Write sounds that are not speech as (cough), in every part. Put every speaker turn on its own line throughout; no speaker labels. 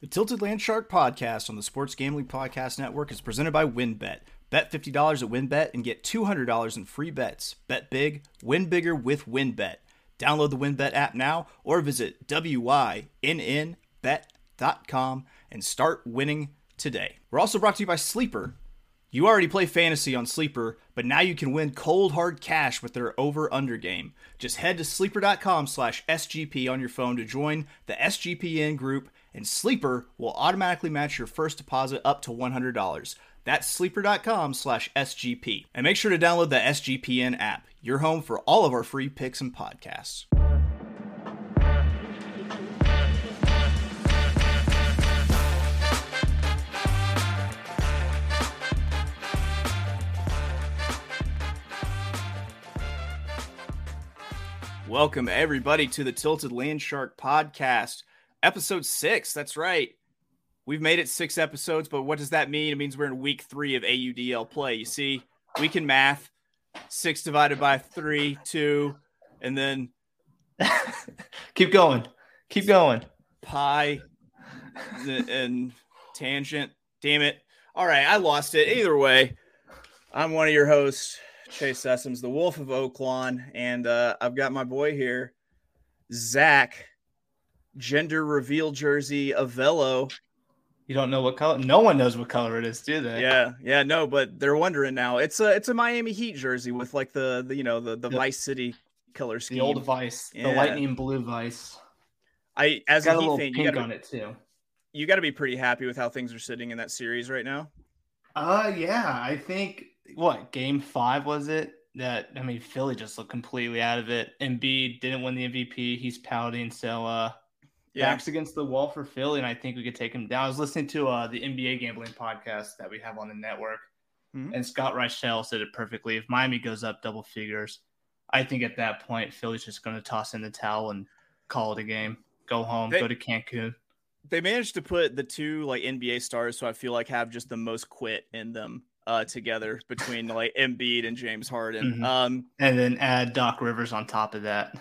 The Tilted Landshark podcast on the Sports Gambling Podcast Network is presented by WynnBET. Bet $50 at WynnBET and get $200 in free bets. Bet big, win bigger with WynnBET. Download the WynnBET app now or visit WYNNBet.com and start winning today. We're also brought to you by Sleeper. You already play fantasy on Sleeper, but now you can win cold hard cash with their over under game. Just head to sleeper.com slash SGP on your phone to join the SGPN group and Sleeper will automatically match your first deposit up to $100. That's sleeper.com slash SGP. And make sure to download the SGPN app, your home for all of our free picks and podcasts. Welcome, everybody, to the Tilted Landshark podcast episode six. That's right. We've made it six episodes, but what does that mean? It means we're in week three of AUDL play. You see, we can math six divided by three, two, and then (laughs)
keep going. Keep going.
Pi and tangent. Damn it. All right, I lost it. Either way, I'm one of your hosts, Chase Sessoms, the Wolf of Oaklawn, and uh, I've got my boy here, Zack gender reveal jersey Avello.
You don't know what color? No one knows what color it is, do they?
Yeah, yeah, no, but they're wondering now. It's a it's a Miami Heat jersey with like the, the you know the the yep. Vice City color scheme.
The old Vice, yeah. the lightning blue Vice.
I as
got
a,
a little
fan,
pink gotta, on it too.
You got to be pretty happy with how things are sitting in that series right now.
Uh, yeah, I think what game five was it? That I mean, Philly just looked completely out of it. Embiid didn't win the MVP. He's pouting. So, uh, yeah. backs against the wall for Philly, and I think we could take him down. I was listening to uh, the NBA gambling podcast that we have on the network, mm-hmm. and Scott Reichel said it perfectly. If Miami goes up double figures, I think at that point Philly's just going to toss in the towel and call it a game. Go home, they, go to Cancun.
They managed to put the two like NBA stars, so I feel like have just the most quit in them uh, together between like Embiid and James Harden. Mm-hmm. Um,
and then add Doc Rivers on top of that.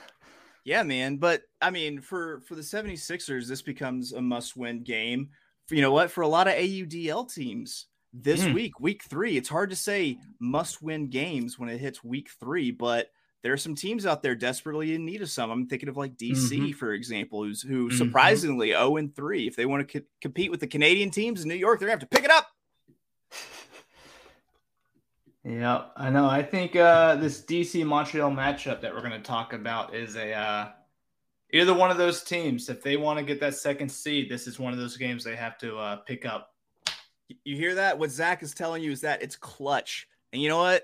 Yeah, man. But I mean, for for the 76ers, this becomes a must-win game. For, you know what? For a lot of AUDL teams this mm. week, week three, it's hard to say must-win games when it hits week three, but there are some teams out there desperately in need of some. I'm thinking of like DC, mm-hmm. for example, who's who mm-hmm. surprisingly 0 and 3. If they want to co- compete with the Canadian teams in New York, they're gonna have to pick it up.
Yeah, I know. I think uh, this DC Montreal matchup that we're going to talk about is a uh, either one of those teams. If they want to get that second seed, this is one of those games they have to uh, pick up.
You hear that? What Zack is telling you is that it's clutch, and you know what?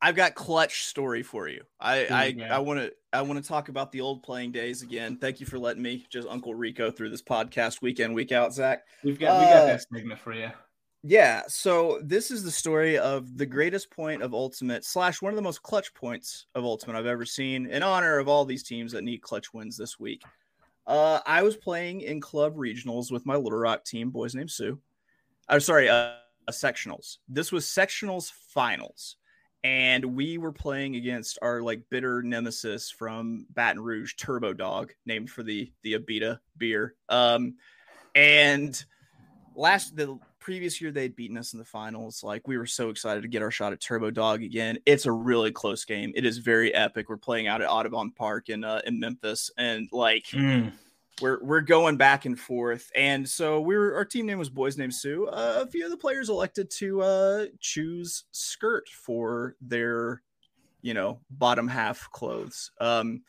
I've got clutch story for you. I I, I want to I want to talk about the old playing days again. Thank you for letting me just Uncle Rico through this podcast week in week out, Zack.
We've got we got uh, that segment for you.
Yeah, so this is the story of the greatest point of Ultimate slash one of the most clutch points of Ultimate I've ever seen in honor of all these teams that need clutch wins this week. Uh, I was playing in club regionals with my Little Rock team, boys named Sue. I'm sorry, uh, sectionals. This was sectionals finals, and we were playing against our like bitter nemesis from Baton Rouge, Turbo Dog, named for the the Abita beer. Um, and last the previous year they'd beaten us in the finals. Like we were so excited to get our shot at Turbo Dog again. It's a really close game. It is very epic. We're playing out at Audubon Park in uh, in Memphis, and like mm. we're we're going back and forth. And so we were our team name was Boys Named Sue. Uh, a few of the players elected to uh, choose skirt for their you know bottom half clothes. Um,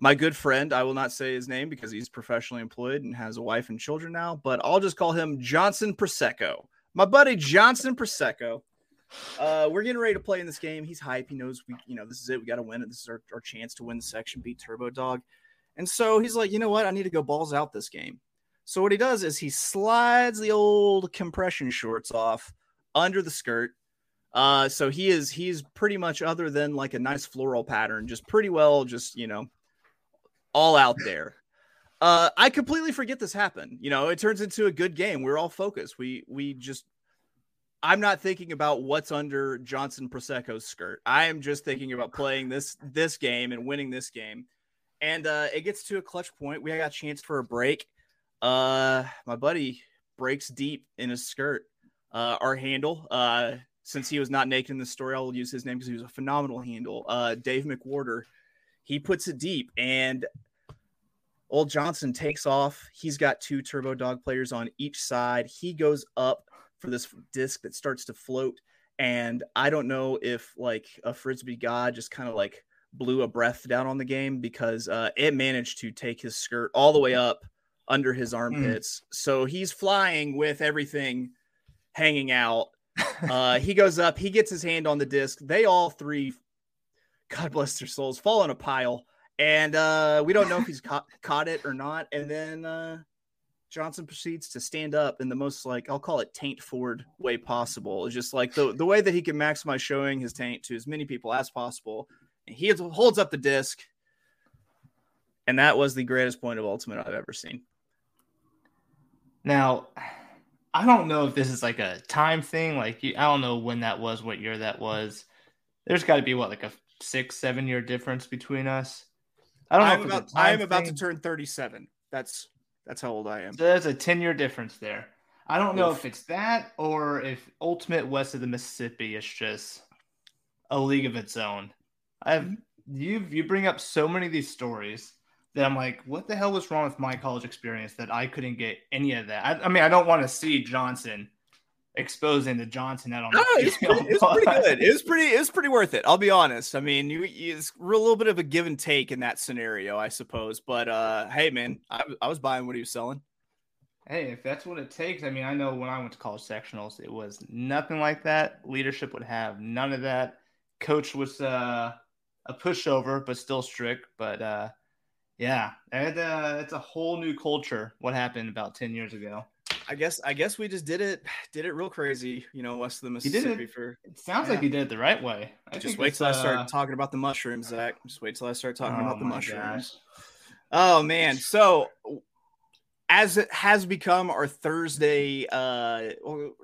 my good friend, I will not say his name because he's professionally employed and has a wife and children now, but I'll just call him Johnson Prosecco. My buddy Johnson Prosecco. Uh, we're getting ready to play in this game. He's hype. He knows we, you know, this is it. We got to win it. This is our, our chance to win the section, beat Turbo Dog. And so he's like, you know what? I need to go balls out this game. So what he does is he slides the old compression shorts off under the skirt. Uh, so he is he's pretty much other than like a nice floral pattern, just pretty well, just you know, all out there. Uh, I completely forget this happened. You know, it turns into a good game. We're all focused. We we just I'm not thinking about what's under Johnson Prosecco's skirt. I am just thinking about playing this this game and winning this game. And uh, it gets to a clutch point. We got a chance for a break. Uh, my buddy breaks deep in his skirt. Uh, our handle, uh, since he was not naked in the story, I'll use his name because he was a phenomenal handle. Uh, Dave McWhorter, he puts it deep, and Old Johnson takes off. He's got two Turbo Dog players on each side. He goes up for this disc that starts to float, and I don't know if like a frisbee god just kind of like blew a breath down on the game because uh, it managed to take his skirt all the way up under his hmm. armpits. Mm. So he's flying with everything hanging out. Uh, he goes up, he gets his hand on the disc. They all three, God bless their souls, fall in a pile. And uh, we don't know if he's caught, caught it or not. And then uh, Johnson proceeds to stand up in the most like I'll call it taint forward way possible. It's just like the the way that he can maximize showing his taint to as many people as possible. And he holds up the disc, and that was the greatest point of ultimate I've ever seen.
Now, I don't know if this is like a time thing. Like you, I don't know when that was, what year that was. There's got to be what like a six, seven year difference between us.
I don't know. I'm about, I'm about to turn 37. That's that's how old I am.
So there's a 10 year difference there. I don't know Oof. if it's that or if Ultimate West of the Mississippi is just a league of its own. I've you you bring up so many of these stories that I'm like, what the hell was wrong with my college experience that I couldn't get any of that? I, I mean, I don't want to see Johnson exposing the Johnson out on
the field. It's, pretty, pretty good. It was pretty. It was pretty worth it. I'll be honest. I mean, you, you, it's a little bit of a give and take in that scenario, I suppose. But uh, hey, man, I, I was buying what he was selling.
Hey, if that's what it takes, I mean, I know when I went to college sectionals, it was nothing like that. Leadership would have none of that. Coach was uh, a pushover, but still strict. But uh, yeah, it, uh, it's a whole new culture. What happened about ten years ago?
I guess I guess we just did it (sighs) did it real crazy, you know, west of the Mississippi.
It,
for
it sounds yeah. like you did it the right way.
I just wait till uh... I start talking about the mushrooms, Zack. Just wait till I start talking oh about the mushrooms. Gosh. Oh man, so as it has become our Thursday uh,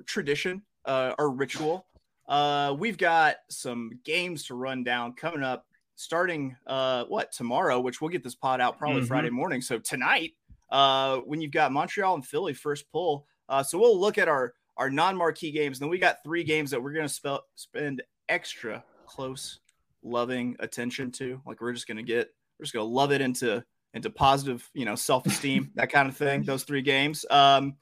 tradition, uh, our ritual, uh, we've got some games to run down coming up starting uh what tomorrow which we'll get this pod out probably mm-hmm. friday morning so tonight uh, when you've got Montreal and Philly first pull. Uh, so we'll look at our our non-marquee games. And then we got three games that we're going to spe- spend extra close, loving attention to. Like we're just going to get, we're just going to love it into into positive, you know, self-esteem, (laughs) that kind of thing. Those three games. Um,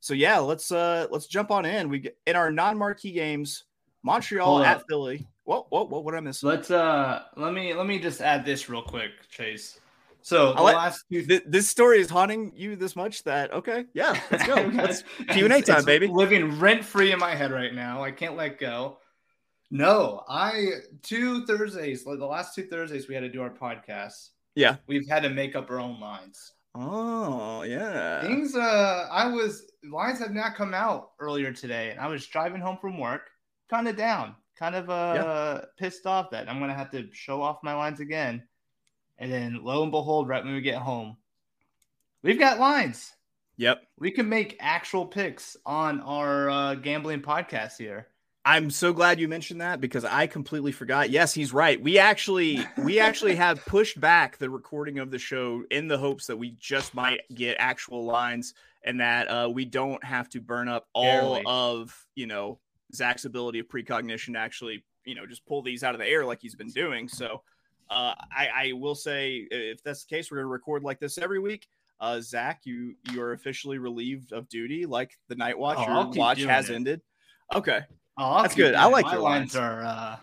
so yeah, let's uh let's jump on in. We in our non-marquee games, Montreal at Philly. What what what what I miss?
Let's uh let me let me just add this real quick, Chase. So the
last two... th- this story is haunting you this much that okay, yeah, let's go. (laughs) Let's Q and A time, baby.
Living rent free in my head right now. I can't let go. No, I two Thursdays, like the last two Thursdays, we had to do our podcast.
Yeah,
we've had to make up our own lines.
Oh yeah,
things. Uh, I was lines have not come out earlier today, and I was driving home from work, kind of down, kind of uh yeah. pissed off that I'm gonna have to show off my lines again and then lo and behold, right when we get home, we've got lines.
Yep.
We can make actual picks on our uh, gambling podcast here.
I'm so glad you mentioned that because I completely forgot. Yes, he's right. We actually we actually (laughs) have pushed back the recording of the show in the hopes that we just might get actual lines and that uh, we don't have to burn up all Barely. of you know Zack's ability of precognition to actually you know just pull these out of the air like he's been doing. So uh, I, I, will say, if that's the case, we're going to record like this every week. Uh, Zack, you you are officially relieved of duty, like the night watch. Oh, your watch has it. ended. Okay, oh, that's good. I like
my your lines. lines. Are uh,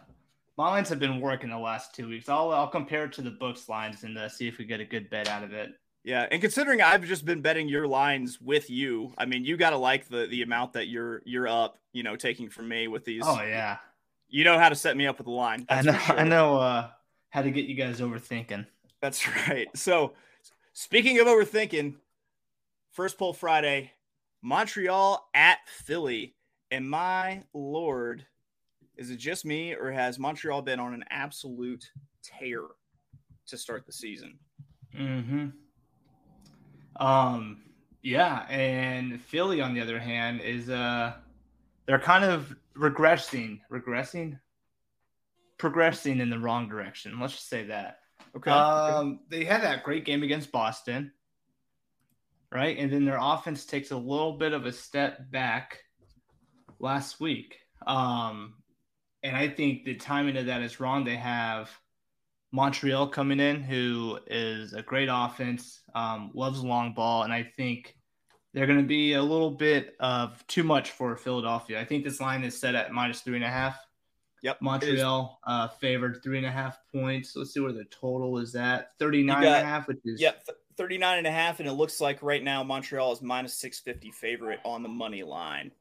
my lines have been working the last two weeks. I'll I'll compare it to the books lines and uh, see if we get a good bet out of it.
Yeah, and considering I've just been betting your lines with you, I mean, you got to like the the amount that you're you're up, you know, taking from me with these.
Oh yeah,
you know how to set me up with a line.
I know. Sure. I know. Uh, how to get you guys overthinking.
That's (laughs) right. So, speaking of overthinking, first pull Friday, Montreal at Philly. And my lord, is it just me or has Montreal been on an absolute tear to start the season?
Mm-hmm. Um. Yeah, and Philly, on the other hand, is uh, they're kind of regressing, regressing, progressing in the wrong direction. Let's just say that. Okay. Um, they had that great game against Boston. right? And then their offense takes a little bit of a step back last week. Um, and I think the timing of that is wrong. They have Montreal coming in, who is a great offense, um, loves long ball, and I think they're going to be a little bit of too much for Philadelphia. I think this line is set at minus three and a half.
Yep.
Montreal uh, favored three and a half points. Let's see where the total is at 39 got, and a half, which is.
Yep. 39 and a half. And it looks like right now Montreal is minus 650 favorite on the money line.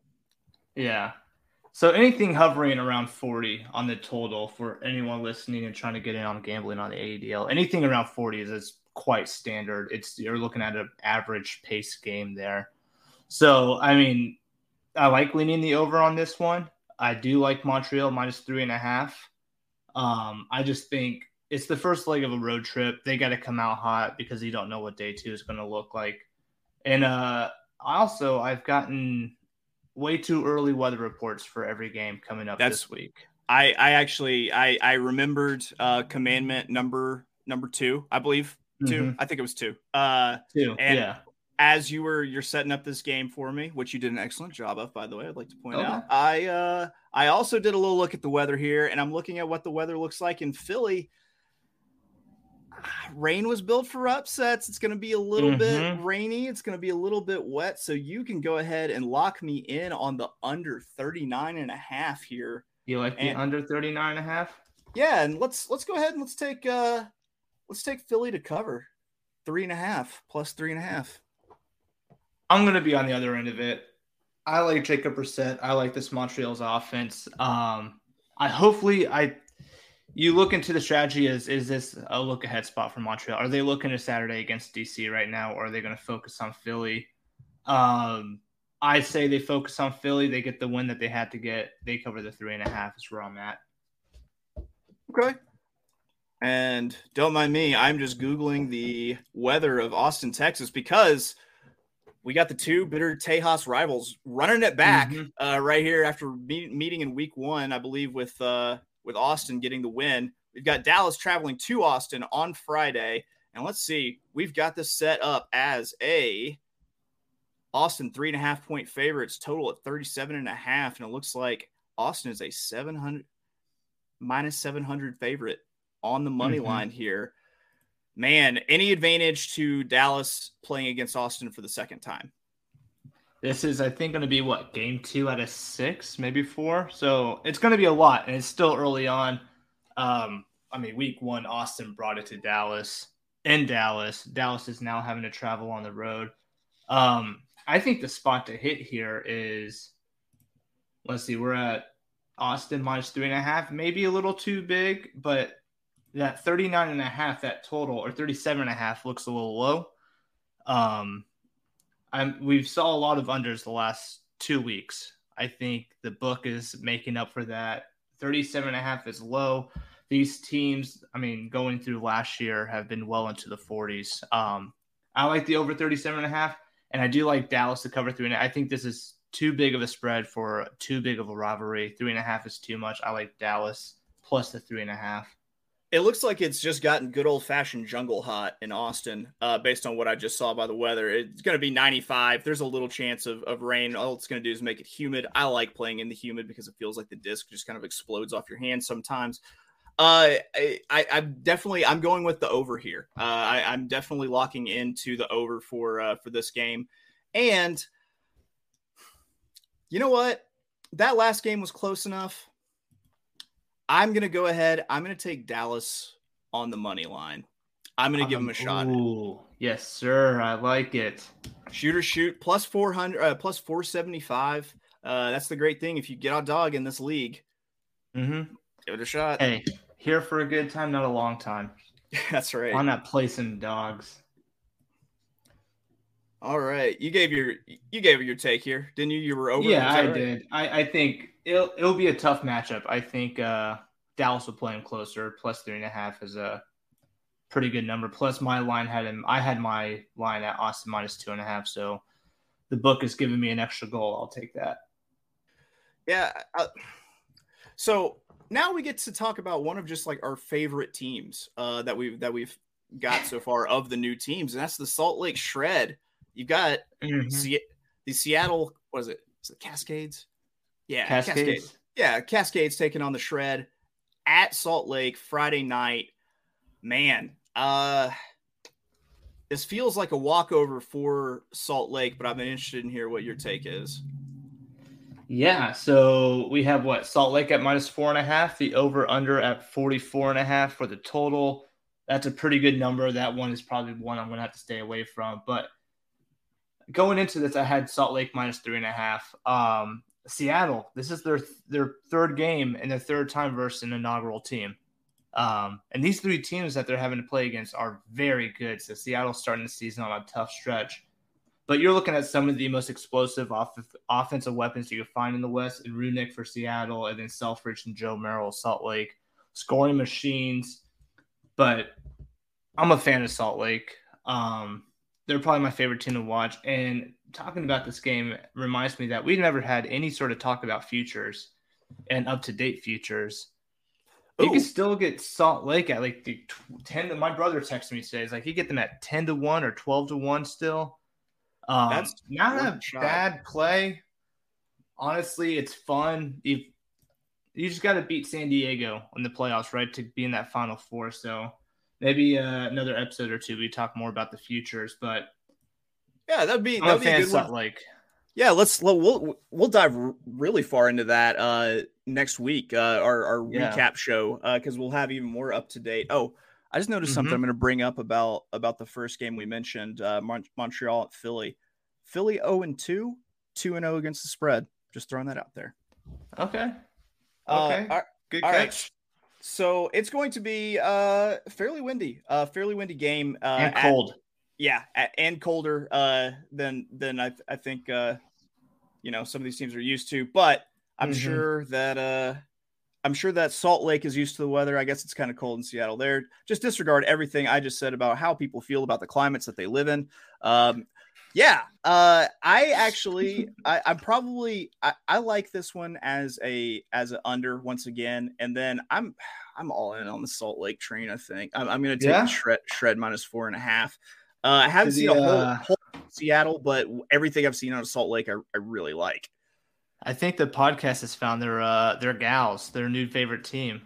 Yeah. So anything hovering around 40 on the total for anyone listening and trying to get in on gambling on the AUDL, anything around 40 is, is quite standard. It's you're looking at an average pace game there. So I mean, I like leaning the over on this one. I do like Montreal minus three and a half. Um, I just think it's the first leg of a road trip. They got to come out hot because you don't know what day two is going to look like. And uh, also, I've gotten way too early weather reports for every game coming up That's, this week.
I, I actually I I remembered uh, commandment number number two, I believe 2 mm-hmm. I think it was two. Uh,
two.
And
yeah
as you were you're setting up this game for me, which you did an excellent job of, by the way. I'd like to point okay. out. I uh I also did a little look at the weather here, and I'm looking at what the weather looks like in Philly. Rain was built for upsets. It's going to be a little mm-hmm. bit rainy. It's going to be a little bit wet. So you can go ahead and lock me in on the under 39 and a half here.
You like and, the under 39 and a half?
Yeah. And let's, let's go ahead and let's take, uh, let's take Philly to cover three and a half plus three and a half.
I'm going to be on the other end of it. I like Jacob Brissett. I like this Montreal's offense. Um, I hopefully I you look into the strategy is is this a look ahead spot for Montreal? Are they looking to Saturday against DC right now, or are they going to focus on Philly? Um, I say they focus on Philly. They get the win that they had to get. They cover the three and a half. Is where I'm at.
Okay. And don't mind me. I'm just googling the weather of Austin, Texas, because we got the two bitter Tejas rivals running it back mm-hmm. uh, right here after meeting in week one, I believe, with uh, with Austin getting the win. We've got Dallas traveling to Austin on Friday, and let's see, we've got this set up as a Austin three and a half point favorites total at 37 and a half, and it looks like Austin is a 700 minus 700 favorite on the money mm-hmm. line here man, any advantage to Dallas playing against Austin for the second time?
This is, I think, going to be what game two out of six, maybe four. So it's going to be a lot, and it's still early on. Um, I mean, week one, Austin brought it to Dallas in Dallas. Dallas is now having to travel on the road. Um, I think the spot to hit here is, let's see, we're at Austin minus three and a half, maybe a little too big, but that 39 and a half that total or 37 and a half looks a little low. Um i'm we've saw a lot of unders the last two weeks. I think the book is making up for that. 37 and a half is low. These teams i mean going through last year have been well into the 40s um i like the over 37 and a half and i do like dallas to cover three and i think this is too big of a spread for too big of a rivalry. Three and a half is too much. I like dallas plus the three and a half
it looks like it's just gotten good old fashioned jungle hot in Austin, uh, based on what I just saw by the weather. It's going to be 95. There's a little chance of, of rain. All it's going to do is make it humid. I like playing in the humid because it feels like the disc just kind of explodes off your hands sometimes. Uh, I, I, am definitely I'm going with the over here. Uh, I, I'm definitely locking into the over for uh, for this game, and you know what? That last game was close enough I'm going to go ahead. I'm going to take Dallas on the money line. I'm going to give them a shot.
Ooh, yes, sir. I like it.
Shooter shoot plus 400, uh, plus 475. Uh, that's the great thing. If you get a dog in this league,
mm-hmm.
give it a shot.
Hey, here for a good time, not a long time. (laughs)
that's right.
I'm not placing dogs.
All right, you gave your you gave your take here, didn't you? You were over.
Yeah, I right? did. I, I think it'll it'll be a tough matchup. I think uh, Dallas will play him closer. Plus three and a half is a pretty good number. Plus my line had him. I had my line at Austin minus two and a half. So the book is giving me an extra goal. I'll take that.
Yeah. So now we get to talk about one of just like our favorite teams uh, that we've that we've got so far of the new teams, and that's the Salt Lake Shred you got mm-hmm. the Seattle. What is it? Is it Cascades? Yeah,
Cascades. Cascades.
Yeah, Cascades taking on the Shred at Salt Lake Friday night. Man, uh, this feels like a walkover for Salt Lake, but I'm interested in hear what your take is.
Yeah, so we have what Salt Lake at minus four and a half, the over under at 44 and a half for the total. That's a pretty good number. That one is probably one I'm going to have to stay away from. But going into this, I had Salt Lake minus three and a half. Um, Seattle, this is their their third game and their third time versus an inaugural team. Um, and these three teams that they're having to play against are very good. So Seattle's starting the season on a tough stretch. But you're looking at some of the most explosive off- offensive weapons you can find in the West, and Roenick for Seattle, and then Selfridge and Joe Merrill, Salt Lake, scoring machines. But I'm a fan of Salt Lake. Um, they're probably my favorite team to watch. And talking about this game reminds me that we've never had any sort of talk about futures and up to date futures. You can still get Salt Lake at like the 10 to my brother texted me today. He's like, you get them at 10 to 1 or 12 to 1 still. Um, That's not a shot. bad play. Honestly, it's fun. You, you just got to beat San Diego in the playoffs, right, to be in that Final Four. So maybe uh, another episode or two we talk more about the futures. But
yeah, that'd be that'd be a good one.
Like,
yeah, let's we'll we'll dive really far into that uh, next week. Uh, our our yeah. recap show because uh, we'll have even more up to date. Oh, I just noticed mm-hmm. something I'm going to bring up about about the first game we mentioned, uh, Mon- Montreal at Philly. Philly 0 and 2, 2 and 0 against the spread. Just throwing that out there.
Okay. Uh, okay. Uh, Good catch.
So it's going to be uh fairly windy, uh fairly windy game uh,
and cold. At,
yeah, at, and colder uh than than I I think uh you know some of these teams are used to, but I'm mm-hmm. sure that uh I'm sure that Salt Lake is used to the weather. I guess it's kind of cold in Seattle. There, just disregard everything I just said about how people feel about the climates that they live in. Um, yeah, uh, I actually, I, am probably, I, I, like this one as a as an under once again, and then I'm, I'm all in on the Salt Lake train. I think I'm, I'm going to take yeah. shred shred minus four and a half. Uh, I haven't seen a whole, uh, whole, Seattle, but everything I've seen out of Salt Lake, I, I really like.
I think the podcast has found their uh their gals, their new favorite team,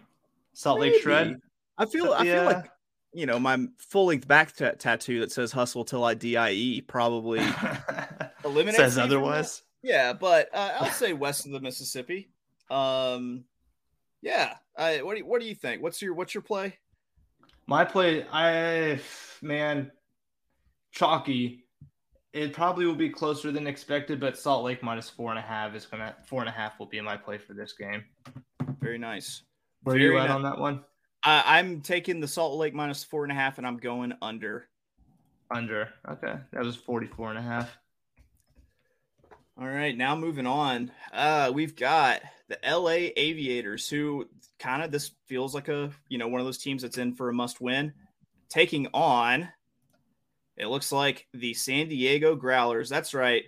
Salt Maybe. Lake Shred.
I feel, I feel like you know, my full length back t- tattoo that says "Hustle till I die" probably (laughs)
eliminates says otherwise.
Yeah, but uh, I'll say west of the Mississippi. Um, yeah. I, what do you, what do you think? What's your what's your play?
My play, I man, chalky. It probably will be closer than expected, but Salt Lake minus four and a half is gonna four and a half will be my play for this game.
Very nice.
Where Very are you at nice. on that one?
I'm taking the Salt Lake minus four and a half, and I'm going under.
Under. Okay. That was 44 and a half.
All right. Now moving on. Uh, we've got the LA Aviators, who kind of this feels like a, you know, one of those teams that's in for a must win, taking on, it looks like the San Diego Growlers. That's right.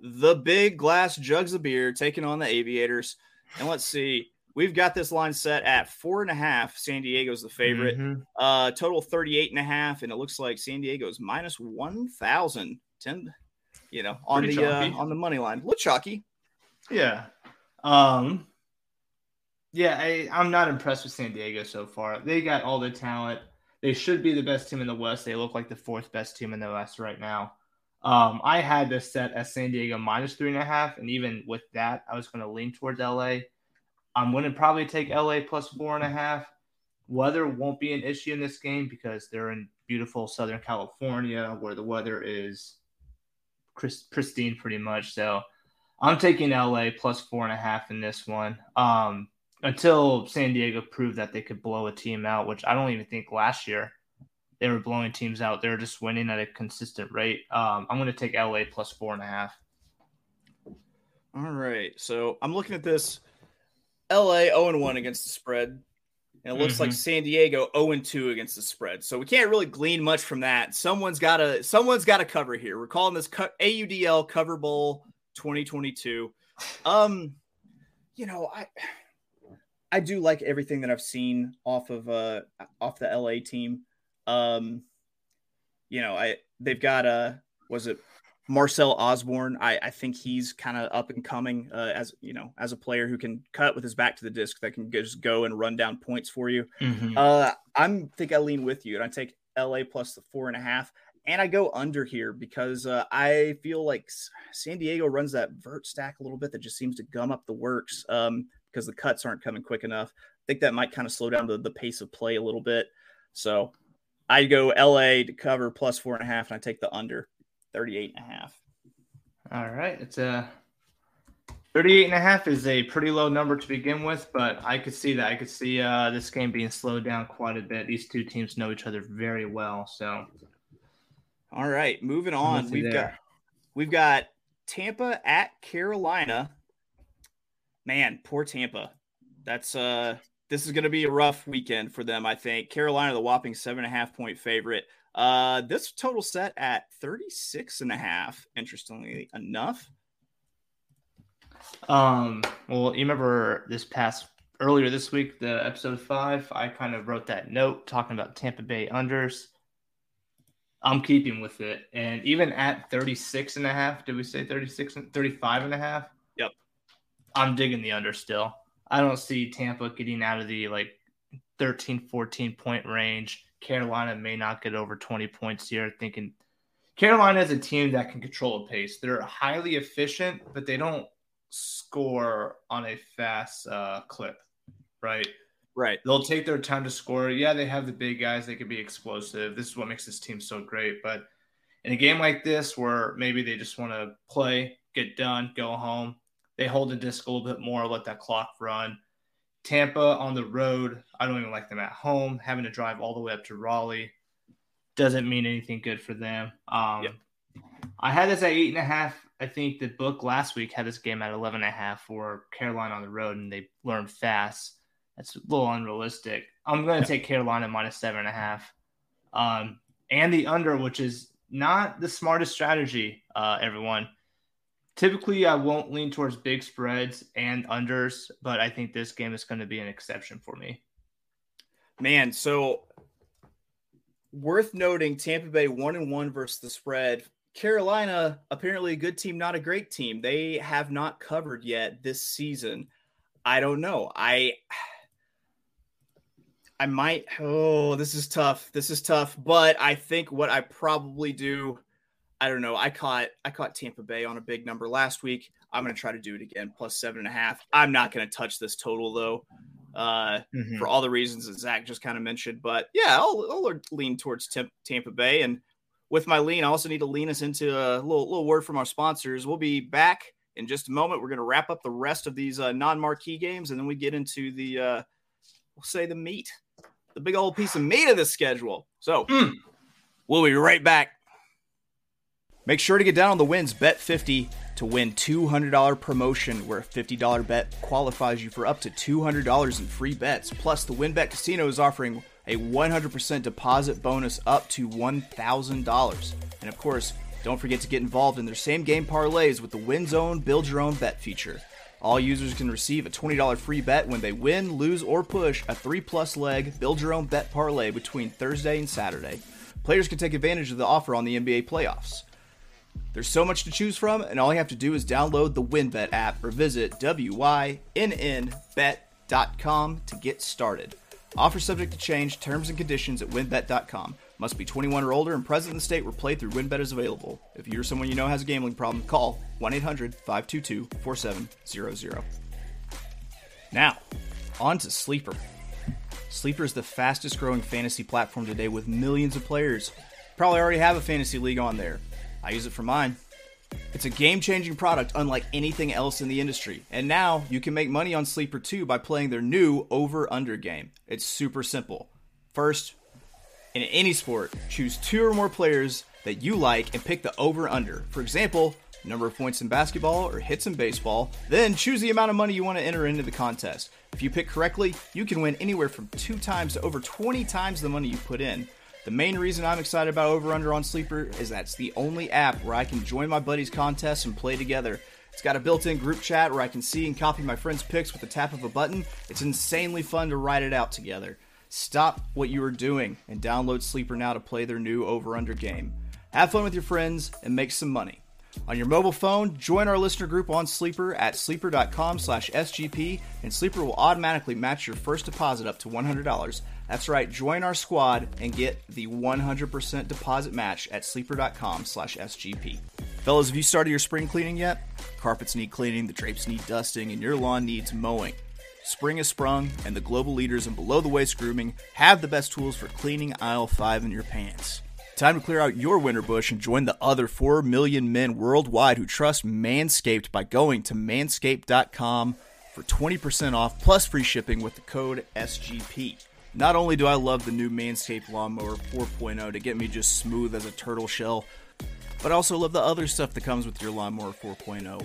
The big glass jugs of beer taking on the Aviators. And let's see. We've got this line set at four and a half. San Diego's the favorite. Mm-hmm. Uh, total 38 and a half. And it looks like San Diego's minus 1,000. 10, you know, on Pretty the uh, on the money line. Look chalky.
Yeah. Um, yeah, I, I'm not impressed with San Diego so far. They got all the talent. They should be the best team in the West. They look like the fourth best team in the West right now. Um, I had this set as San Diego minus three and a half, and even with that, I was going to lean towards LA. I'm going to probably take LA plus four and a half. Weather won't be an issue in this game because they're in beautiful Southern California where the weather is pristine pretty much. So I'm taking LA plus four and a half in this one. Um, until San Diego proved that they could blow a team out, which I don't even think last year they were blowing teams out. They're just winning at a consistent rate. Um, I'm going to take LA plus four and a half.
All right. So I'm looking at this LA 0 1 against the spread. And it looks mm-hmm. like San Diego 0 2 against the spread. So we can't really glean much from that. Someone's got to someone's got to cover here. We're calling this AUDL Cover Bowl 2022. Um, you know, I I do like everything that I've seen off of uh off the LA team. Um, you know, I they've got a was it Marcel Osborne, I, I think he's kind of up and coming uh, as you know as a player who can cut with his back to the disc that can just go and run down points for you. Mm-hmm. Uh, I'm think I lean with you and I take LA plus the four and a half, and I go under here because uh, I feel like San Diego runs that vert stack a little bit that just seems to gum up the works um, because the cuts aren't coming quick enough. I think that might kind of slow down the, the pace of play a little bit. So I go LA to cover plus four and a half, and I take the under. 38 and a half.
All right. It's a 38 and a half is a pretty low number to begin with, but I could see that. I could see uh, this game being slowed down quite a bit. These two teams know each other very well. So,
all right, moving on. We've there. got we've got Tampa at Carolina. Man, poor Tampa. That's uh this is going to be a rough weekend for them, I think. Carolina, the whopping seven and a half point favorite. Uh, this total set at 36 and a half, interestingly enough.
Um, well, you remember this past earlier this week, the episode five, I kind of wrote that note talking about Tampa Bay unders. I'm keeping with it. And even at 36 and a half, did we say 36 and 35 and a half?
Yep.
I'm digging the under still. I don't see Tampa getting out of the like 13, 14 point range. Carolina may not get over 20 points here. Thinking Carolina is a team that can control a pace. They're highly efficient, but they don't score on a fast uh, clip, right?
Right.
They'll take their time to score. Yeah, they have the big guys. They can be explosive. This is what makes this team so great. But in a game like this, where maybe they just want to play, get done, go home, they hold the disc a little bit more, let that clock run. Tampa on the road, I don't even like them at home. Having to drive all the way up to Raleigh doesn't mean anything good for them. Um, yep. I had this at eight and a half. I think the book last week had this game at 11 and a half for Carolina on the road, and they learned fast. That's a little unrealistic. I'm going to take Carolina minus seven and a half. Um, and the under, which is not the smartest strategy, uh, everyone. Typically, I won't lean towards big spreads and unders, but I think this game is going to be an exception for me.
Man, so worth noting Tampa Bay one and one versus the spread. Carolina, apparently a good team, not a great team. They have not covered yet this season. I don't know. I I might oh, this is tough. This is tough, but I think what I probably do I don't know. I caught I caught Tampa Bay on a big number last week. I'm going to try to do it again, plus seven and a half. I'm not going to touch this total though, uh, mm-hmm. for all the reasons that Zack just kind of mentioned. But yeah, I'll, I'll lean towards Temp- Tampa Bay, and with my lean, I also need to lean us into a little little word from our sponsors. We'll be back in just a moment. We're going to wrap up the rest of these uh, non-marquee games, and then we get into the uh, we'll say the meat, the big old piece of meat of the schedule. So mm. we'll be right back. Make sure to get down on the wins. Bet 50 to win $200 promotion where a $50 bet qualifies you for up to $200 in free bets. Plus, the WynnBET Casino is offering a 100% deposit bonus up to $1,000. And of course, don't forget to get involved in their same game parlays with the Win Zone Build Your Own Bet feature. All users can receive a $20 free bet when they win, lose, or push a 3 plus leg Build Your Own Bet parlay between Thursday and Saturday. Players can take advantage of the offer on the NBA playoffs. There's so much to choose from, and all you have to do is download the WynnBET app or visit WYNNBet.com to get started. Offer subject to change, terms and conditions at winbet.com. Must be 21 or older and present in the state where playthrough WynnBET is available. If you or someone you know has a gambling problem, call 1 800 522 4700. Now, on to Sleeper. Sleeper is the fastest growing fantasy platform today with millions of players. Probably already have a fantasy league on there. I use it for mine. It's a game changing product unlike anything else in the industry. And now you can make money on Sleeper too by playing their new over under game. It's super simple. First, in any sport, choose two or more players that you like and pick the over under. For example, number of points in basketball or hits in baseball. Then choose the amount of money you want to enter into the contest. If you pick correctly, you can win anywhere from two times to over 20 times the money you put in. The main reason I'm excited about Over Under on Sleeper is that it's the only app where I can join my buddies' contests and play together. It's got a built in group chat where I can see and copy my friends' picks with the tap of a button. It's insanely fun to write it out together. Stop what you are doing and download Sleeper now to play their new Over Under game. Have fun with your friends and make some money. On your mobile phone, join our listener group on Sleeper at sleeper.com slash SGP, and Sleeper will automatically match your first deposit up to $100. That's right, join our squad and get the 100% deposit match at sleeper.com slash SGP. Fellas, have you started your spring cleaning yet? Carpets need cleaning, the drapes need dusting, and your lawn needs mowing. Spring has sprung, and the global leaders in below the waist grooming have the best tools for cleaning aisle 5 in your pants. Time to clear out your winter bush and join the other 4 million men worldwide who trust Manscaped by going to manscaped.com for 20% off plus free shipping with the code SGP. Not only do I love the new Manscaped Lawnmower 4.0 to get me just smooth as a turtle shell, but I also love the other stuff that comes with your Lawnmower 4.0.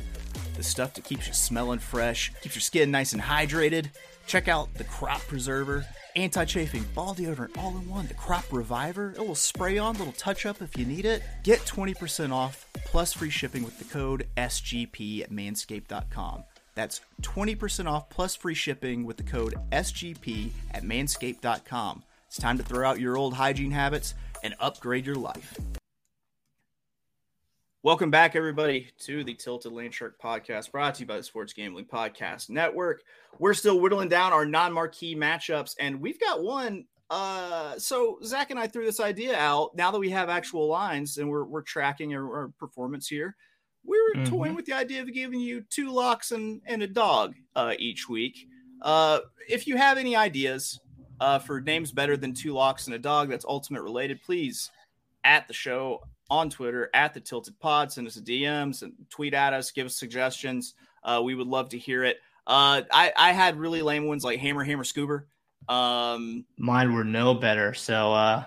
The stuff that keeps you smelling fresh, keeps your skin nice and hydrated. Check out the Crop Preserver anti-chafing ball deodorant all in one. The Crop Reviver, it will spray on, little touch up if you need it. Get 20% off plus free shipping with the code SGP at manscaped.com. That's 20% off plus free shipping with the code SGP at manscaped.com. It's time to throw out your old hygiene habits and upgrade your life. Welcome back, everybody, to the Tilted Landshark podcast brought to you by the Sports Gambling Podcast Network. We're still whittling down our non marquee matchups, and we've got one. Uh, so, Zack and I threw this idea out now that we have actual lines and we're, we're tracking our, our performance here. We were mm-hmm. toying with the idea of giving you two locks and, and a dog uh, each week. Uh, if you have any ideas uh, for names better than two locks and a dog that's ultimate related, please at the show on Twitter at the Tilted Pod. Send us a DMs and tweet at us. Give us suggestions. Uh, we would love to hear it. Uh, I, I had really lame ones like Hammer, Hammer, Scuba. Um,
Mine were no better. So uh,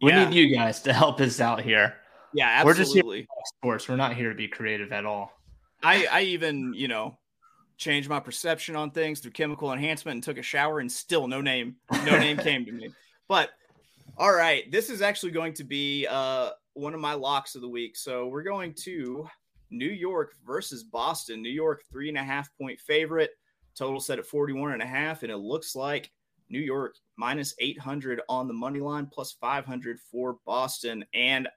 we yeah. need you guys to help us out here.
Yeah, absolutely. We're just
here sports. We're not here to be creative at all.
I, I even, you know, changed my perception on things through chemical enhancement and took a shower and still no name, no name (laughs) came to me. But all right, this is actually going to be uh, one of my locks of the week. So we're going to New York versus Boston. New York, three and a half point favorite. Total set at 41 and a half. And it looks like New York minus 800 on the money line, plus 500 for Boston. And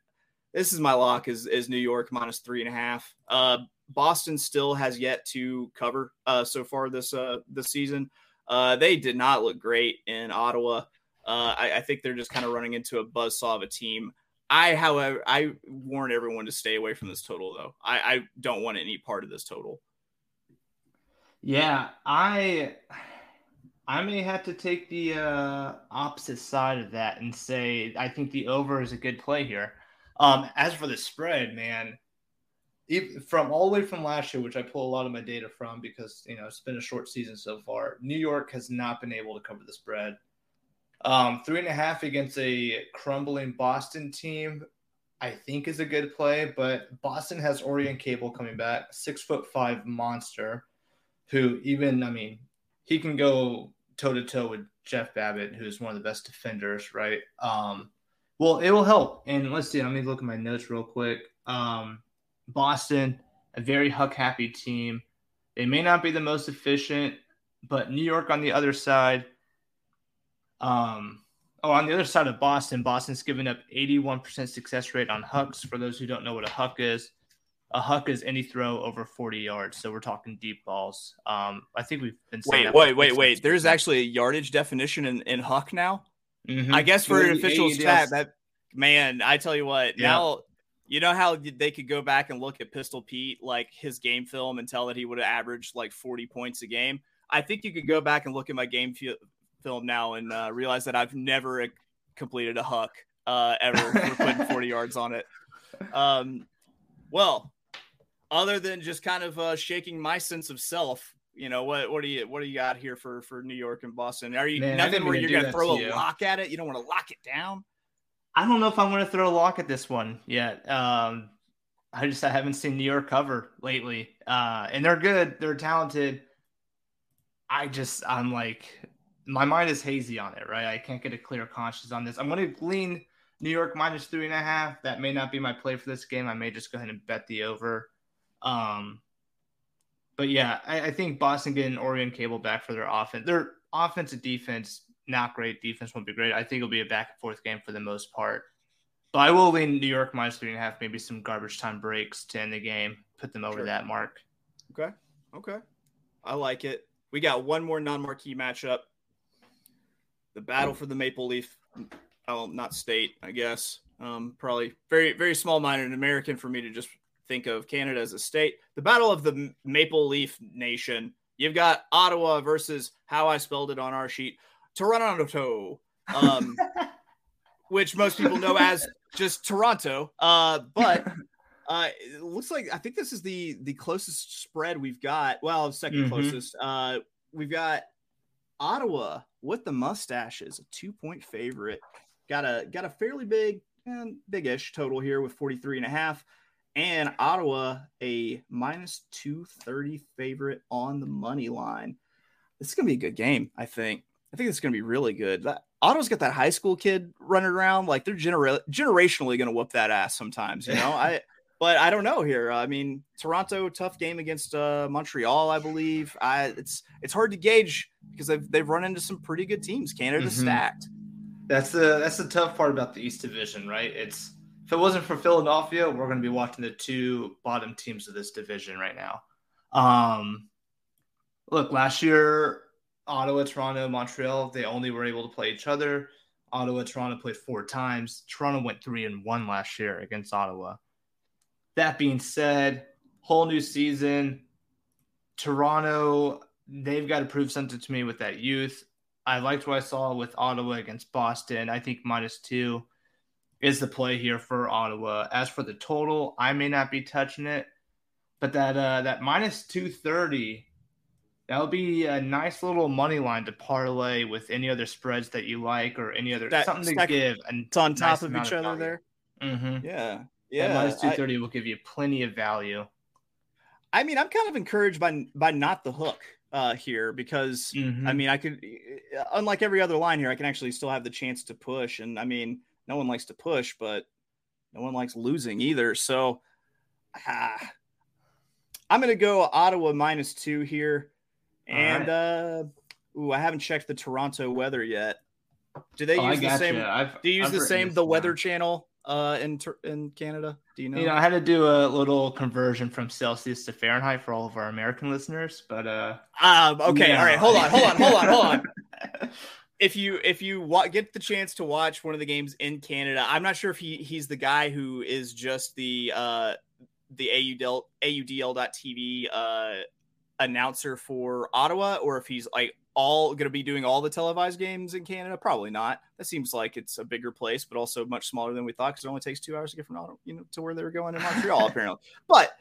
this is my lock is, is New York minus three and a half. Uh, Boston still has yet to cover uh, so far this uh, this season. Uh, they did not look great in Ottawa. Uh, I, I, think they're just kind of running into a buzzsaw of a team. I, however, I warn everyone to stay away from this total, though. I, I don't want any part of this total.
Yeah, I I may have to take the uh, opposite side of that and say I think the over is a good play here. Um, as for the spread, man, from all the way from last year, which I pull a lot of my data from because you know it's been a short season so far, New York has not been able to cover the spread. Um, three and a half against a crumbling Boston team, I think is a good play. But Boston has Orion Cable coming back, six foot five monster, who even I mean he can go toe to toe with Jeff Babbitt, who's one of the best defenders, right? Um, well, it will help. And let's see, let me look at my notes real quick. Um, Boston, a very Huck happy team. They may not be the most efficient, but New York on the other side um, oh, on the other side of Boston, Boston's given up 81% success rate on hucks. For those who don't know what a huck is, a huck is any throw over 40 yards. So we're talking deep balls. Um, I think we've been
wait, wait, wait, wait. There's actually a yardage definition in, in huck now. Mm-hmm. I guess for an official stat, that man, I tell you what, yeah. now you know how they could go back and look at Pistol Pete, like his game film, and tell that he would have averaged like 40 points a game. I think you could go back and look at my game film now and uh, realize that I've never completed a huck uh, ever for putting (laughs) 40 yards on it. Um, well, other than just kind of uh, shaking my sense of self, you know what? What do you what do you got here for for New York and Boston? Are you Man, nothing where you're gonna throw to a you. lock at it? You don't want to lock it down.
I don't know if I'm going to throw a lock at this one yet. Um, I just I haven't seen New York cover lately, uh, and they're good. They're talented. I just I'm like my mind is hazy on it, right? I can't get a clear conscience on this. I'm going to lean New York minus three and a half. That may not be my play for this game. I may just go ahead and bet the over. Um, but yeah, I, I think Boston getting Orion Cable back for their offense. Their offensive defense, not great. Defense won't be great. I think it'll be a back and forth game for the most part. But I will lean New York minus three and a half, maybe some garbage time breaks to end the game, put them over sure. that mark.
Okay. Okay. I like it. We got one more non marquee matchup the battle for the Maple Leaf. Oh, not state, I guess. Um, probably very, very small minded American for me to just think of Canada as a state. The battle of the Maple Leaf Nation. You've got Ottawa versus how I spelled it on our sheet, Toronto, um, (laughs) which most people know as just Toronto. Uh, but (laughs) uh, it looks like I think this is the the closest spread we've got. Well, 2nd mm-hmm. closest. Uh, we've got Ottawa with the mustaches, a two point favorite. Got a got a fairly big and big-ish total here with 43 and a half. And Ottawa, a minus 230 favorite on the money line. This is gonna be a good game, I think. I think it's gonna be really good. That Ottawa's got that high school kid running around, like they're genera- generationally gonna whoop that ass sometimes, you know. (laughs) I but I don't know here. I mean, Toronto tough game against uh, Montreal, I believe. I it's it's hard to gauge because they've they've run into some pretty good teams. Canada's mm-hmm. stacked.
That's the that's the tough part about the East Division, right? It's if it wasn't for Philadelphia, we're going to be watching the two bottom teams of this division right now. Um, look, last year, Ottawa, Toronto, Montreal, they only were able to play each other. Ottawa, Toronto played four times. Toronto went three and one last year against Ottawa. That being said, whole new season. Toronto, they've got to prove something to me with that youth. I liked what I saw with Ottawa against Boston. I think minus two is the play here for Ottawa. As for the total, I may not be touching it, but that uh, that minus two thirty, that would be a nice little money line to parlay with any other spreads that you like or any other that, something to give.
And it's on top nice of each other there.
Mm-hmm.
Yeah, yeah, that
minus two thirty will give you plenty of value.
I mean, I'm kind of encouraged by by not the hook uh, here because mm-hmm. I mean, I could, unlike every other line here, I can actually still have the chance to push. And I mean, no one likes to push, but no one likes losing either. So ah, I'm going to go Ottawa minus two here. And right. uh, ooh, I haven't checked the Toronto weather yet. Do they oh, use the same? do you use I've the same the Weather Channel uh, in in Canada? Do you know?
You know, I had to do a little conversion from Celsius to Fahrenheit for all of our American listeners, but uh,
um, okay, yeah. all right, hold on, hold on, hold on, hold on. (laughs) if you if you wa- get the chance to watch one of the games in Canada, I'm not sure if he he's the guy who is just the uh the AUDL AUDL.TV uh announcer for Ottawa, or if he's like all going to be doing all the televised games in Canada? Probably not. That seems like it's a bigger place, but also much smaller than we thought because it only takes two hours to get from Ottawa, you know, to where they were going in Montreal, (laughs) apparently. But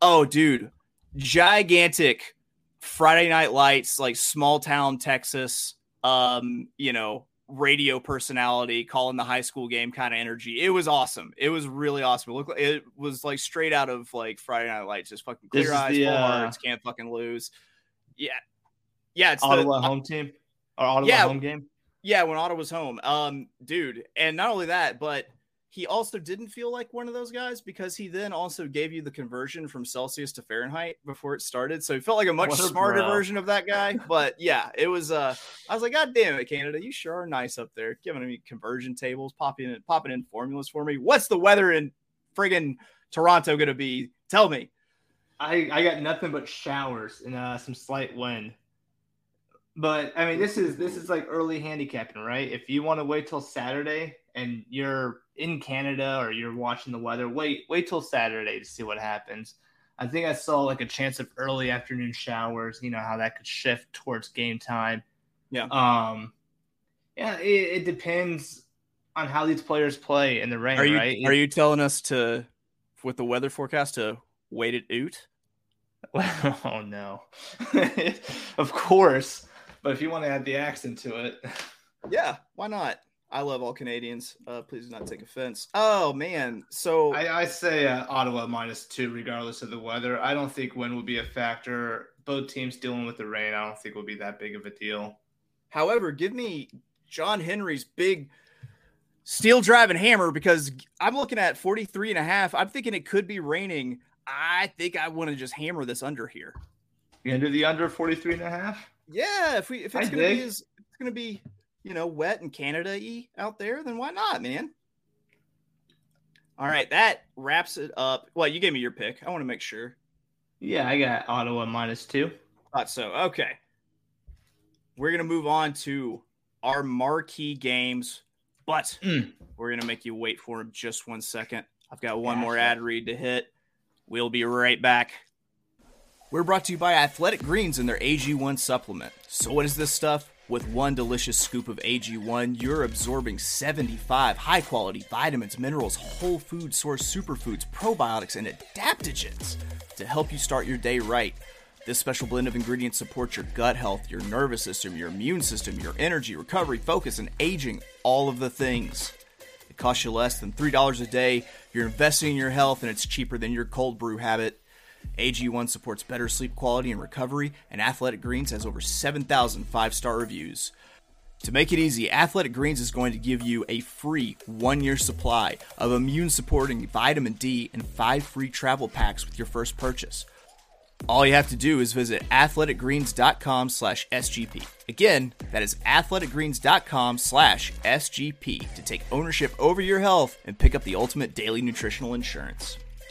oh, dude, gigantic Friday Night Lights, like small town Texas, um, you know, radio personality calling the high school game kind of energy. It was awesome. It was really awesome. It looked like it was like straight out of like Friday Night Lights, just fucking clear eyes, the, uh... hearts, can't fucking lose. Yeah, yeah, it's
Ottawa the, home team or Ottawa yeah, home game.
Yeah, when Ottawa's home, um, dude, and not only that, but he also didn't feel like one of those guys because he then also gave you the conversion from Celsius to Fahrenheit before it started. So he felt like a much smarter bro. version of that guy. But yeah, it was. Uh, I was like, God damn it, Canada, you sure are nice up there, giving me conversion tables, popping in, popping in formulas for me. What's the weather in friggin' Toronto to be? Tell me.
I I got nothing but showers and uh, some slight wind. But I mean, this is this is like early handicapping, right? If you want to wait till Saturday and you're in Canada or you're watching the weather, wait wait till Saturday to see what happens. I think I saw like a chance of early afternoon showers. You know how that could shift towards game time.
Yeah.
Um. Yeah, it, it depends on how these players play in the rain.
Are you
right?
are you telling us to with the weather forecast to wait it out? (laughs)
oh no. (laughs) of course. But if you want to add the accent to it,
yeah, why not? I love all Canadians. Uh, please do not take offense. Oh man, so
I, I say uh, Ottawa minus two, regardless of the weather. I don't think wind will be a factor. Both teams dealing with the rain, I don't think will be that big of a deal.
However, give me John Henry's big steel driving hammer because I'm looking at 43 and a half. I'm thinking it could be raining. I think I want to just hammer this under here.
You gonna the under 43 and a half?
Yeah, if we if it's I gonna dig. be as, it's gonna be you know wet and Canada y out there, then why not, man? All right, that wraps it up. Well, you gave me your pick. I want to make sure.
Yeah, I got Ottawa minus two.
Thought so. Okay. We're gonna move on to our marquee games, but mm. we're gonna make you wait for them just one second. I've got one more ad read to hit. We'll be right back. We're brought to you by Athletic Greens and their AG1 supplement. So, what is this stuff? With one delicious scoop of AG1, you're absorbing 75 high quality vitamins, minerals, whole food source superfoods, probiotics, and adaptogens to help you start your day right. This special blend of ingredients supports your gut health, your nervous system, your immune system, your energy, recovery, focus, and aging all of the things. It costs you less than $3 a day. You're investing in your health, and it's cheaper than your cold brew habit. AG1 supports better sleep quality and recovery, and Athletic Greens has over 7,000 five star reviews. To make it easy, Athletic Greens is going to give you a free one year supply of immune supporting vitamin D and five free travel packs with your first purchase. All you have to do is visit athleticgreens.com slash SGP. Again, that is athleticgreens.com slash SGP to take ownership over your health and pick up the ultimate daily nutritional insurance.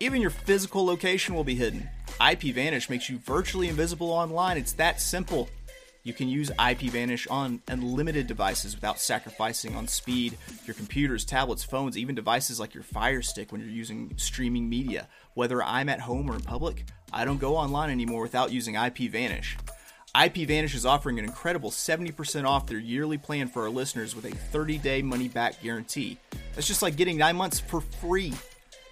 Even your physical location will be hidden. IPVanish makes you virtually invisible online. It's that simple. You can use IPVanish on unlimited devices without sacrificing on speed. Your computers, tablets, phones, even devices like your Fire Stick when you're using streaming media. Whether I'm at home or in public, I don't go online anymore without using IPVanish. IPVanish is offering an incredible 70% off their yearly plan for our listeners with a 30 day money back guarantee. That's just like getting nine months for free.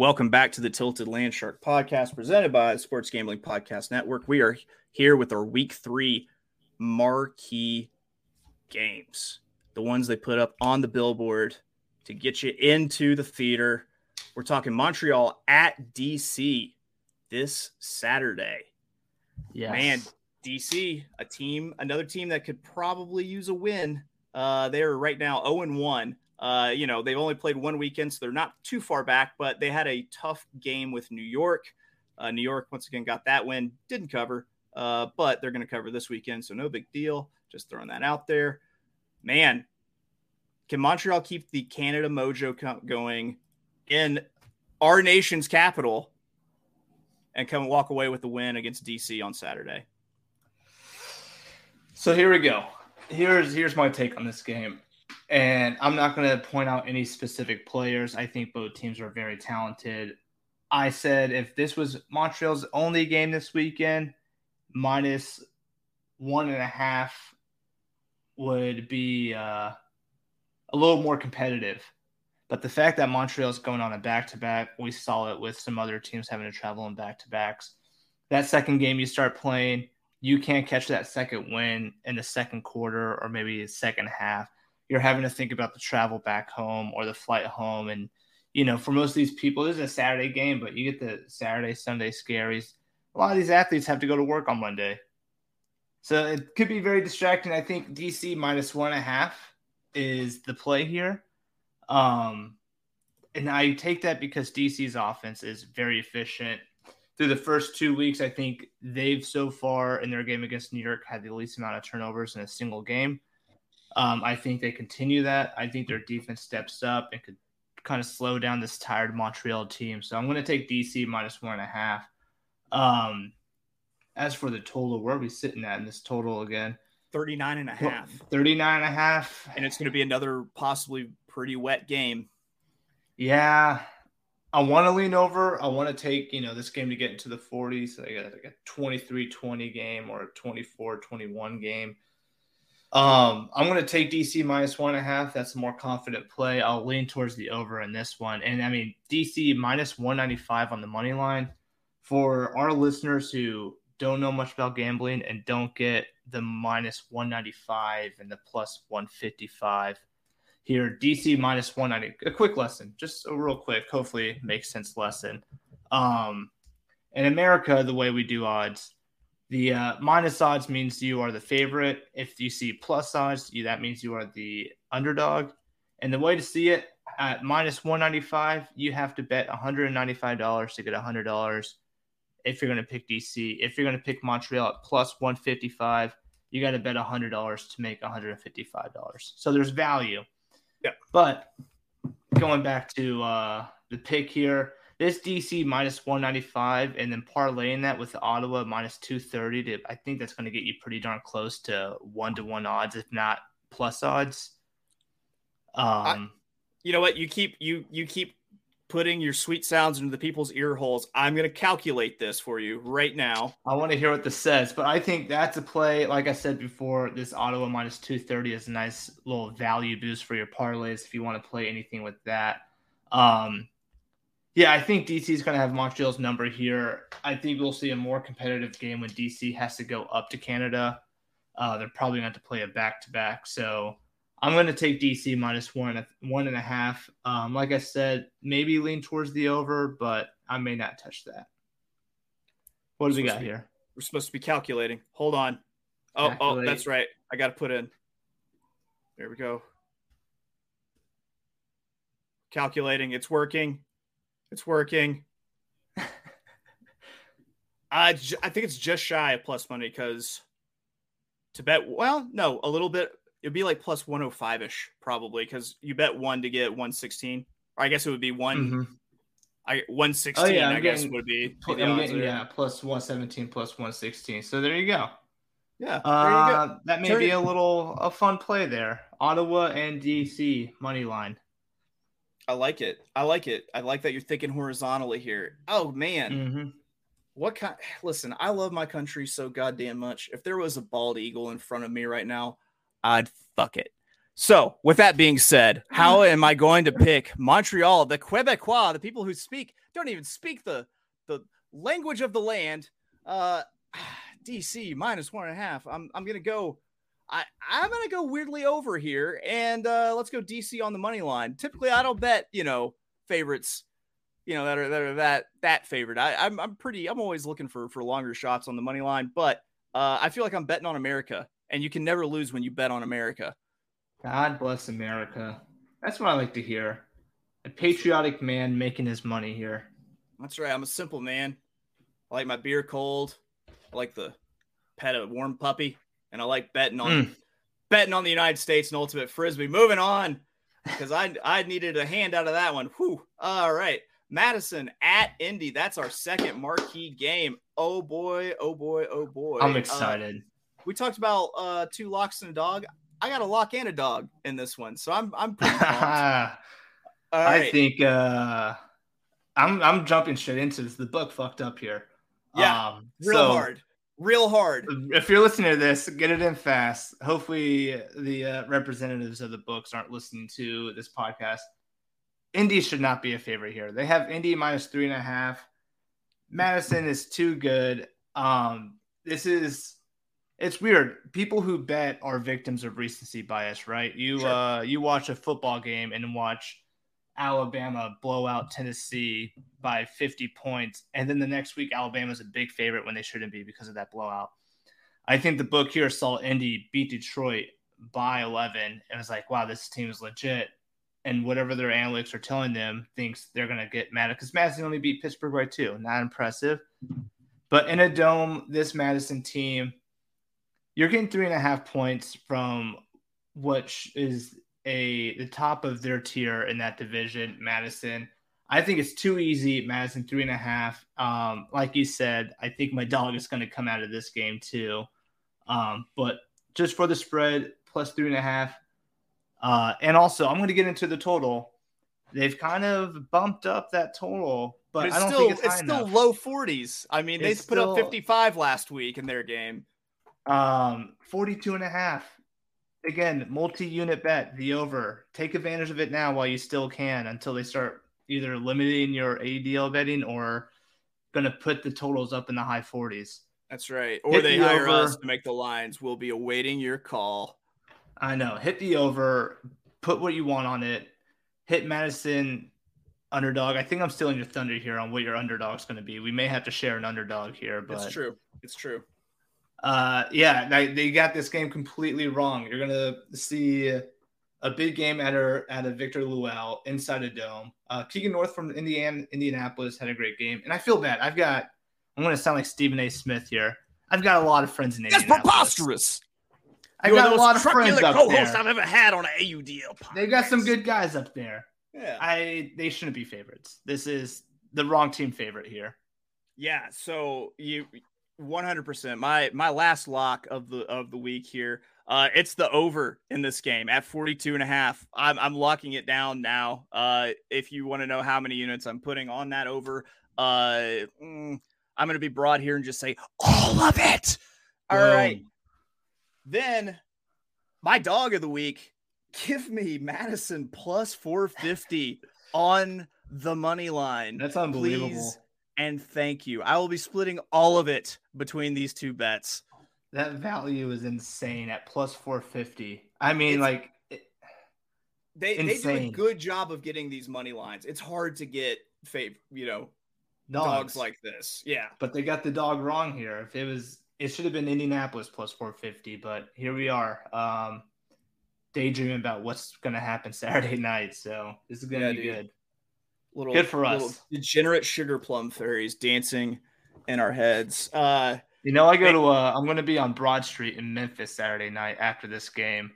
Welcome back to the Tilted Landshark podcast presented by the Sports Gambling Podcast Network. We are here with our week three marquee games, the ones they put up on the billboard to get you into the theater. We're talking Montreal at DC this Saturday.
Yeah,
man, DC, a team, another team that could probably use a win. Uh, they're right now 0 and 1. Uh, you know, they've only played one weekend, so they're not too far back, but they had a tough game with New York. Uh, New York, once again, got that win, didn't cover, uh, but they're going to cover this weekend, so no big deal. Just throwing that out there. Man, can Montreal keep the Canada mojo going in our nation's capital and come walk away with the win against DC on Saturday?
So here we go. Here's here's my take on this game. And I'm not going to point out any specific players. I think both teams are very talented. I said if this was Montreal's only game this weekend, minus one and a half would be uh, a little more competitive. But the fact that Montreal's going on a back to back, we saw it with some other teams having to travel in back to backs. That second game you start playing, you can't catch that second win in the second quarter or maybe the second half you're having to think about the travel back home or the flight home. And, you know, for most of these people, this is a Saturday game, but you get the Saturday, Sunday scaries. A lot of these athletes have to go to work on Monday. So it could be very distracting. I think DC minus one and a half is the play here. Um, and I take that because DC's offense is very efficient. Through the first two weeks, I think they've so far in their game against New York had the least amount of turnovers in a single game. Um, I think they continue that. I think their defense steps up and could kind of slow down this tired Montreal team. So I'm going to take DC minus one and a half. Um, as for the total, where are we sitting at in this total again?
39 and a half.
39 and a half.
And it's going to be another possibly pretty wet game.
Yeah. I want to lean over. I want to take, you know, this game to get into the 40s. So I got like a 23 20 game or a 24 21 game. Um, I'm going to take DC minus one and a half. That's a more confident play. I'll lean towards the over in this one. And I mean, DC minus 195 on the money line. For our listeners who don't know much about gambling and don't get the minus 195 and the plus 155 here, DC minus 190. A quick lesson, just a real quick, hopefully makes sense lesson. Um, in America, the way we do odds, the uh, minus odds means you are the favorite. If you see plus odds, you, that means you are the underdog. And the way to see it at minus 195, you have to bet $195 to get $100 if you're going to pick DC. If you're going to pick Montreal at plus 155, you got to bet $100 to make $155. So there's value.
Yeah.
But going back to uh, the pick here, this DC minus 195 and then parlaying that with Ottawa minus 230 to I think that's going to get you pretty darn close to one to one odds, if not plus odds.
Um, I, you know what? You keep you you keep putting your sweet sounds into the people's ear holes. I'm going to calculate this for you right now.
I want to hear what this says, but I think that's a play. Like I said before, this Ottawa minus 230 is a nice little value boost for your parlays if you want to play anything with that. Um, yeah, I think DC is going to have Montreal's number here. I think we'll see a more competitive game when DC has to go up to Canada. Uh, they're probably going to play a back to back. So I'm going to take DC minus one, one and a half. Um, like I said, maybe lean towards the over, but I may not touch that. What do we got
be,
here?
We're supposed to be calculating. Hold on. Oh, Calculate. oh, that's right. I got to put in. There we go. Calculating. It's working. It's working. (laughs) I, I think it's just shy of plus money because to bet, well, no, a little bit. It'd be like plus 105 ish, probably, because you bet one to get 116. Or I guess it would be one. Mm-hmm. I 116, oh, yeah, I guess would be.
Getting, yeah, plus 117, plus 116. So there you go.
Yeah,
uh, go. that may Turn be a little a fun play there. Ottawa and DC money line.
I like it. I like it. I like that you're thinking horizontally here. Oh man. Mm-hmm. What kind listen, I love my country so goddamn much. If there was a bald eagle in front of me right now, I'd fuck it. So, with that being said, how am I going to pick Montreal, the Quebecois, the people who speak don't even speak the the language of the land? Uh (sighs) DC minus one and a half. I'm I'm gonna go I, I'm going to go weirdly over here and uh, let's go DC on the money line. Typically, I don't bet, you know, favorites, you know, that are that are that that favorite. I, I'm I'm pretty. I'm always looking for for longer shots on the money line, but uh, I feel like I'm betting on America, and you can never lose when you bet on America.
God bless America. That's what I like to hear. A patriotic man making his money here.
That's right. I'm a simple man. I like my beer cold. I like the pet of a warm puppy and I like betting on mm. betting on the United States and ultimate frisbee. Moving on because I I needed a hand out of that one. Whew. All right. Madison at Indy. That's our second marquee game. Oh boy, oh boy, oh boy.
I'm uh, excited. Uh,
we talked about uh two locks and a dog. I got a lock and a dog in this one. So I'm I'm pretty (laughs)
I think uh I'm I'm jumping straight into this. The book fucked up here.
Yeah. Um, real so, hard real hard.
If you're listening to this, get it in fast. Hopefully, the uh, representatives of the books aren't listening to this podcast. Indy should not be a favorite here. They have Indy minus three and a half. Madison is too good. Um, this is it's weird. People who bet are victims of recency bias, right? You sure. uh you watch a football game and watch Alabama blow out Tennessee by 50 points. And then the next week, Alabama's a big favorite when they shouldn't be because of that blowout. I think the book here saw Indy beat Detroit by 11 and was like, wow, this team is legit. And whatever their analytics are telling them thinks they're going to get mad because Madison only beat Pittsburgh by two. Not impressive. But in a dome, this Madison team, you're getting three and a half points from what is a the top of their tier in that division, Madison. I think it's too easy. Madison three and a half. Um, like you said, I think my dog is going to come out of this game too. Um, but just for the spread, plus three and a half. Uh, and also, I'm going to get into the total. they've kind of bumped up that total, but, but I don't
still,
think it's,
it's still
enough.
low 40s. I mean, it's they put still, up 55 last week in their game.
Um, 42 and a half. Again, multi-unit bet, the over. Take advantage of it now while you still can until they start either limiting your AUDL betting or going to put the totals up in the high 40s.
That's right. Or Hit they the hire over. us to make the lines. We'll be awaiting your call.
I know. Hit the over. Put what you want on it. Hit Madison underdog. I think I'm stealing your thunder here on what your underdog's going to be. We may have to share an underdog here, but
it's true. It's true.
Uh, yeah, they, they got this game completely wrong. You're gonna see a big game at a at a Victor Luell inside a dome. Uh, Keegan North from Indiana, Indianapolis had a great game, and I feel bad. I've got I'm to sound like Stephen A. Smith here. I've got a lot of friends in
That's
Indianapolis.
preposterous.
I've got a lot of friends up
co-host I've ever had on an AUDL.
Podcast. They've got some good guys up there.
Yeah,
I they shouldn't be favorites. This is the wrong team favorite here.
Yeah, so you 100%. My my last lock of the of the week here. Uh, it's the over in this game at 42 and a half. I'm, I'm locking it down now. Uh, if you want to know how many units I'm putting on that over, uh, mm, I'm going to be broad here and just say all of it. All right. Then my dog of the week, give me Madison plus 450 on the money line.
That's unbelievable. Please
and thank you. I will be splitting all of it between these two bets.
That value is insane at plus 450. I mean, it's, like, it,
they, they do a good job of getting these money lines. It's hard to get, fav- you know, dogs. dogs like this. Yeah.
But they got the dog wrong here. If it was, it should have been Indianapolis plus 450, but here we are. Um, daydreaming about what's going to happen (laughs) Saturday night. So this is going to yeah, be dude. good.
Little,
good for us.
Degenerate sugar plum fairies dancing in our heads. Uh,
you know, I go to, uh, I'm going to be on Broad Street in Memphis Saturday night after this game.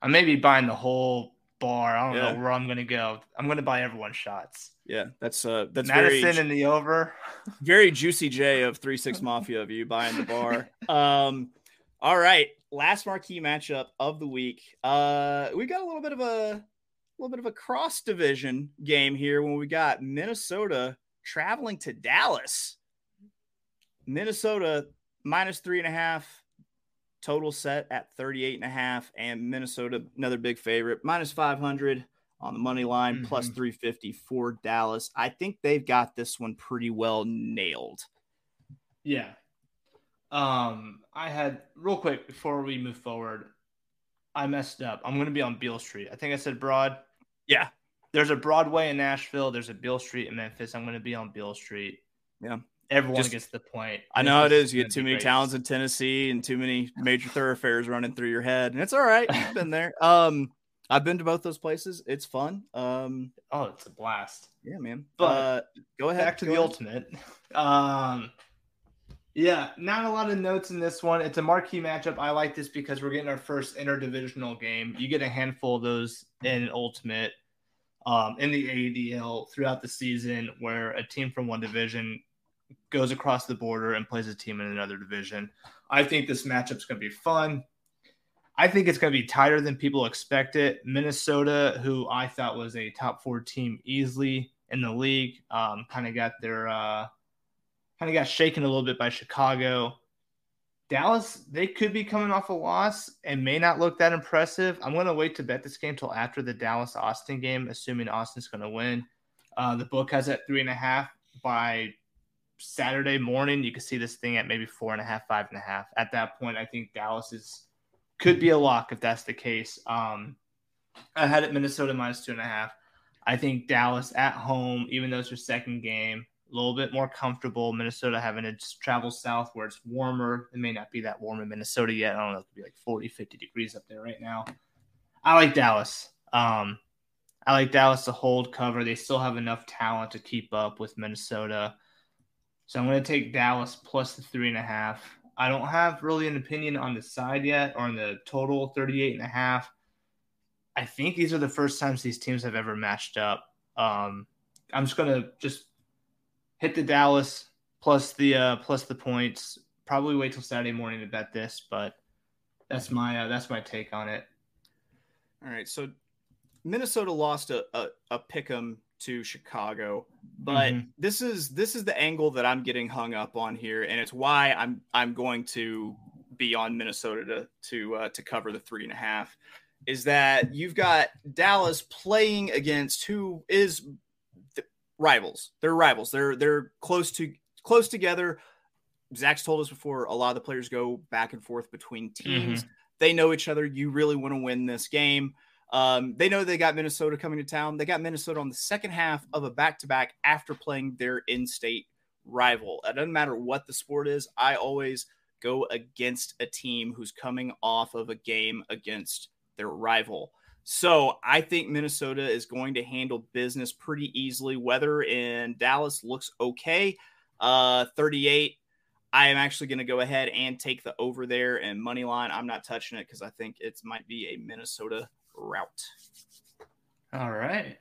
I may be buying the whole bar. I don't yeah. know where I'm going to go. I'm going to buy everyone shots.
Yeah, that's uh, that's
Madison
very,
in the over. (laughs)
very juicy J of three six mafia of you buying the bar. Um, all right, last marquee matchup of the week. Uh, we got a little bit of a, a little bit of a cross division game here when we got Minnesota traveling to Dallas. Minnesota minus three and a half total set at 38 and a half and minnesota another big favorite minus 500 on the money line mm-hmm. plus 350 for dallas. I think they've got this one pretty well nailed.
Yeah. Um i had real quick before we move forward i messed up. I'm going to be on beale street. I think i said broad
yeah
there's a broadway in nashville there's a beale street in memphis i'm going to be on beale street
yeah
Everyone Just, gets the point.
I know it is. You get too many great. towns in Tennessee and too many (laughs) major thoroughfares running through your head, and it's all right. I've been there. (laughs) Um, I've been to both those places. It's fun. Um,
oh, it's a blast.
Yeah, man.
But uh, go ahead. Back to go the ahead. ultimate. Um, yeah, not a lot of notes in this one. It's a marquee matchup. I like this because we're getting our first interdivisional game. You get a handful of those in ultimate. Um, in the AUDL throughout the season, where a team from one division goes across the border and plays a team in another division. I think this matchup's going to be fun. I think it's going to be tighter than people expect it. Minnesota, who I thought was a top four team easily in the league, um, kind of got their uh, kind of got shaken a little bit by Chicago. Dallas, they could be coming off a loss and may not look that impressive. I'm going to wait to bet this game till after the Dallas Austin game, assuming Austin's going to win. Uh, the book has at three and a half by Saturday morning, you can see this thing at maybe four and a half, five and a half. At that point, I think Dallas is could be a lock if that's the case. Um, I had it Minnesota minus two and a half. I think Dallas at home, even though it's their second game, a little bit more comfortable. Minnesota having to travel south where it's warmer. It may not be that warm in Minnesota yet. I don't know. It could be like 40, 50 degrees up there right now. I like Dallas. Um, I like Dallas to hold cover. They still have enough talent to keep up with Minnesota. So I'm going to take Dallas plus the three and a half. I don't have really an opinion on the side yet or on the total 38 and a half. I think these are the first times these teams have ever matched up. Um, I'm just going to just hit the Dallas plus the uh, plus the points. Probably wait till Saturday morning to bet this, but that's my uh, that's my take on it.
All right, so Minnesota lost a a, a pick'em to Chicago, but mm-hmm. this is this is the angle that I'm getting hung up on here, and it's why I'm I'm going to be on Minnesota to to uh, to cover the three and a half. Is that you've got Dallas playing against who is rivals? They're rivals. They're they're close to close together. Zack's told us before. A lot of the players go back and forth between teams. Mm-hmm. They know each other. You really want to win this game. Um, they know they got Minnesota coming to town. They got Minnesota on the second half of a back to back after playing their in state rival. It doesn't matter what the sport is. I always go against a team who's coming off of a game against their rival. So I think Minnesota is going to handle business pretty easily. Weather in Dallas looks okay. Uh, 38. I am actually going to go ahead and take the over there and money line. I'm not touching it because I think it might be a Minnesota route.
All right.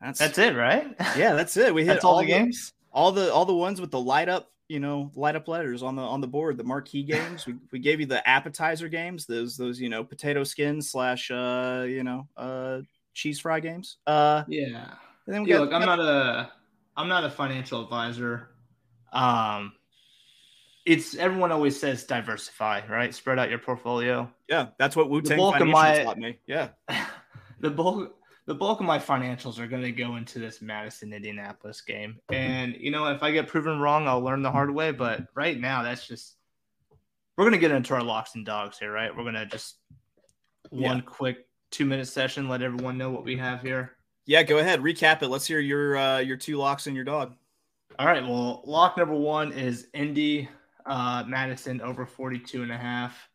That's that's it, right?
Yeah, that's it. We (laughs) hit all, all, the games. All the all the ones with the light up, you know, light up letters on the on the board, the marquee (laughs) games. we, we gave you the appetizer games, those those, you know, potato skins slash uh, you know, uh cheese fry games. Uh
yeah. And then we yeah, got, look, I'm not a I'm not a financial advisor. Um it's everyone always says diversify, right? Spread out your portfolio.
Yeah, that's what Wu Tang Financial my, taught me. Yeah, (laughs)
the bulk the bulk of my financials are going to go into this Madison Indianapolis game, and you know if I get proven wrong, I'll learn the hard way. But right now, that's just we're going to get into our locks and dogs here, right? We're going to just one yeah. quick two minute session, let everyone know what we have here.
Yeah, go ahead, recap it. Let's hear your uh, your two locks and your dog.
All right. Well, lock number one is Indy uh, Madison over 42 and a half.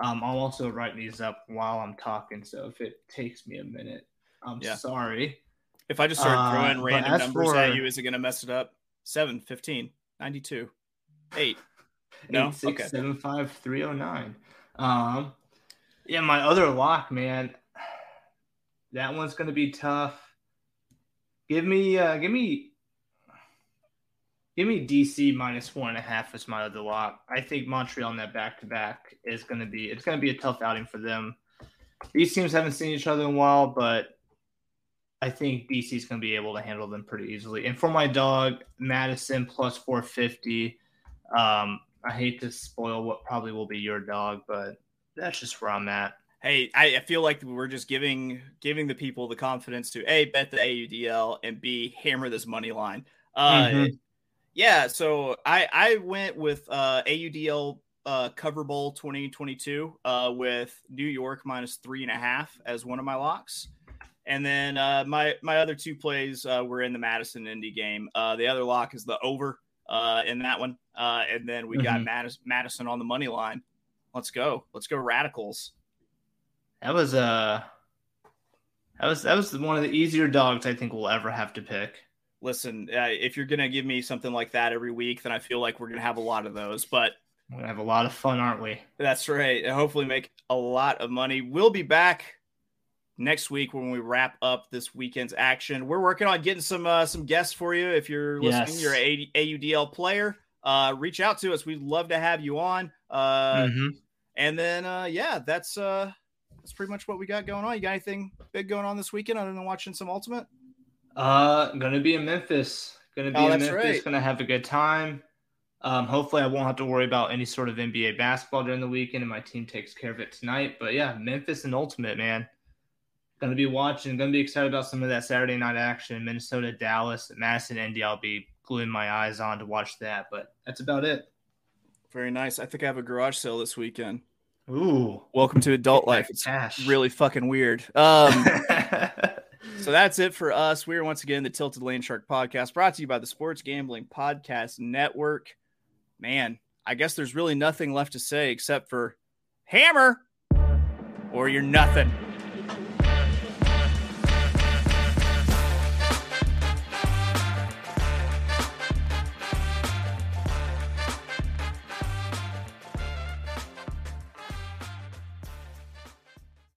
Um, I'm also writing these up while I'm talking, so if it takes me a minute, I'm yeah. sorry.
If I just start uh, throwing uh, random numbers for, at you, is it going to mess it up? 7, 15, 92, 8.
No, eight, six, okay. seven, five, three, oh, nine. Um, yeah, my other lock, man. That one's gonna be tough. Give me, uh, give me Give me DC minus one and a half as my other lock. I think Montreal in that back to back is going to be it's going to be a tough outing for them. These teams haven't seen each other in a while, but I think DC is going to be able to handle them pretty easily. And for my dog, Madison plus 450. Um, I hate to spoil what probably will be your dog, but that's just where I'm at.
Hey, I, I feel like we're just giving giving the people the confidence to a bet the AUDL and b hammer this money line. Uh, mm-hmm. Yeah, so I I went with uh, AUDL uh, Cover Bowl 2022 uh, with New York minus three and a half as one of my locks, and then uh, my my other two plays uh, were in the Madison Indy game. Uh, the other lock is the over uh, in that one, uh, and then we mm-hmm. got Madis- Madison on the money line. Let's go, let's go Radicals.
That was uh that was that was one of the easier dogs I think we'll ever have to pick
listen, uh, if you're going to give me something like that every week, then I feel like we're going to have a lot of those. But
we're going to have a lot of fun, aren't we?
That's right. And hopefully make a lot of money. We'll be back next week when we wrap up this weekend's action. We're working on getting some uh, some guests for you. If you're listening, yes. you're a AUDL player, uh, reach out to us. We'd love to have you on. Uh, mm-hmm. And then, uh, yeah, that's uh, that's pretty much what we got going on. You got anything big going on this weekend other than watching some Ultimate?
Uh, gonna be in Memphis. Gonna be oh, in Memphis. Right. Gonna have a good time. Um, hopefully, I won't have to worry about any sort of NBA basketball during the weekend, and my team takes care of it tonight. But yeah, Memphis and Ultimate, man. Gonna be watching. Gonna be excited about some of that Saturday night action. Minnesota, Dallas, Madison, Indy. I'll be gluing my eyes on to watch that. But that's about it.
Very nice. I think I have a garage sale this weekend.
Ooh.
Welcome to adult life. It's cash. really fucking weird. Um, (laughs) so that's it for us. We are once again the Tilted Landshark podcast brought to you by the Sports Gambling Podcast Network. Man, I guess there's really nothing left to say except for hammer or you're nothing.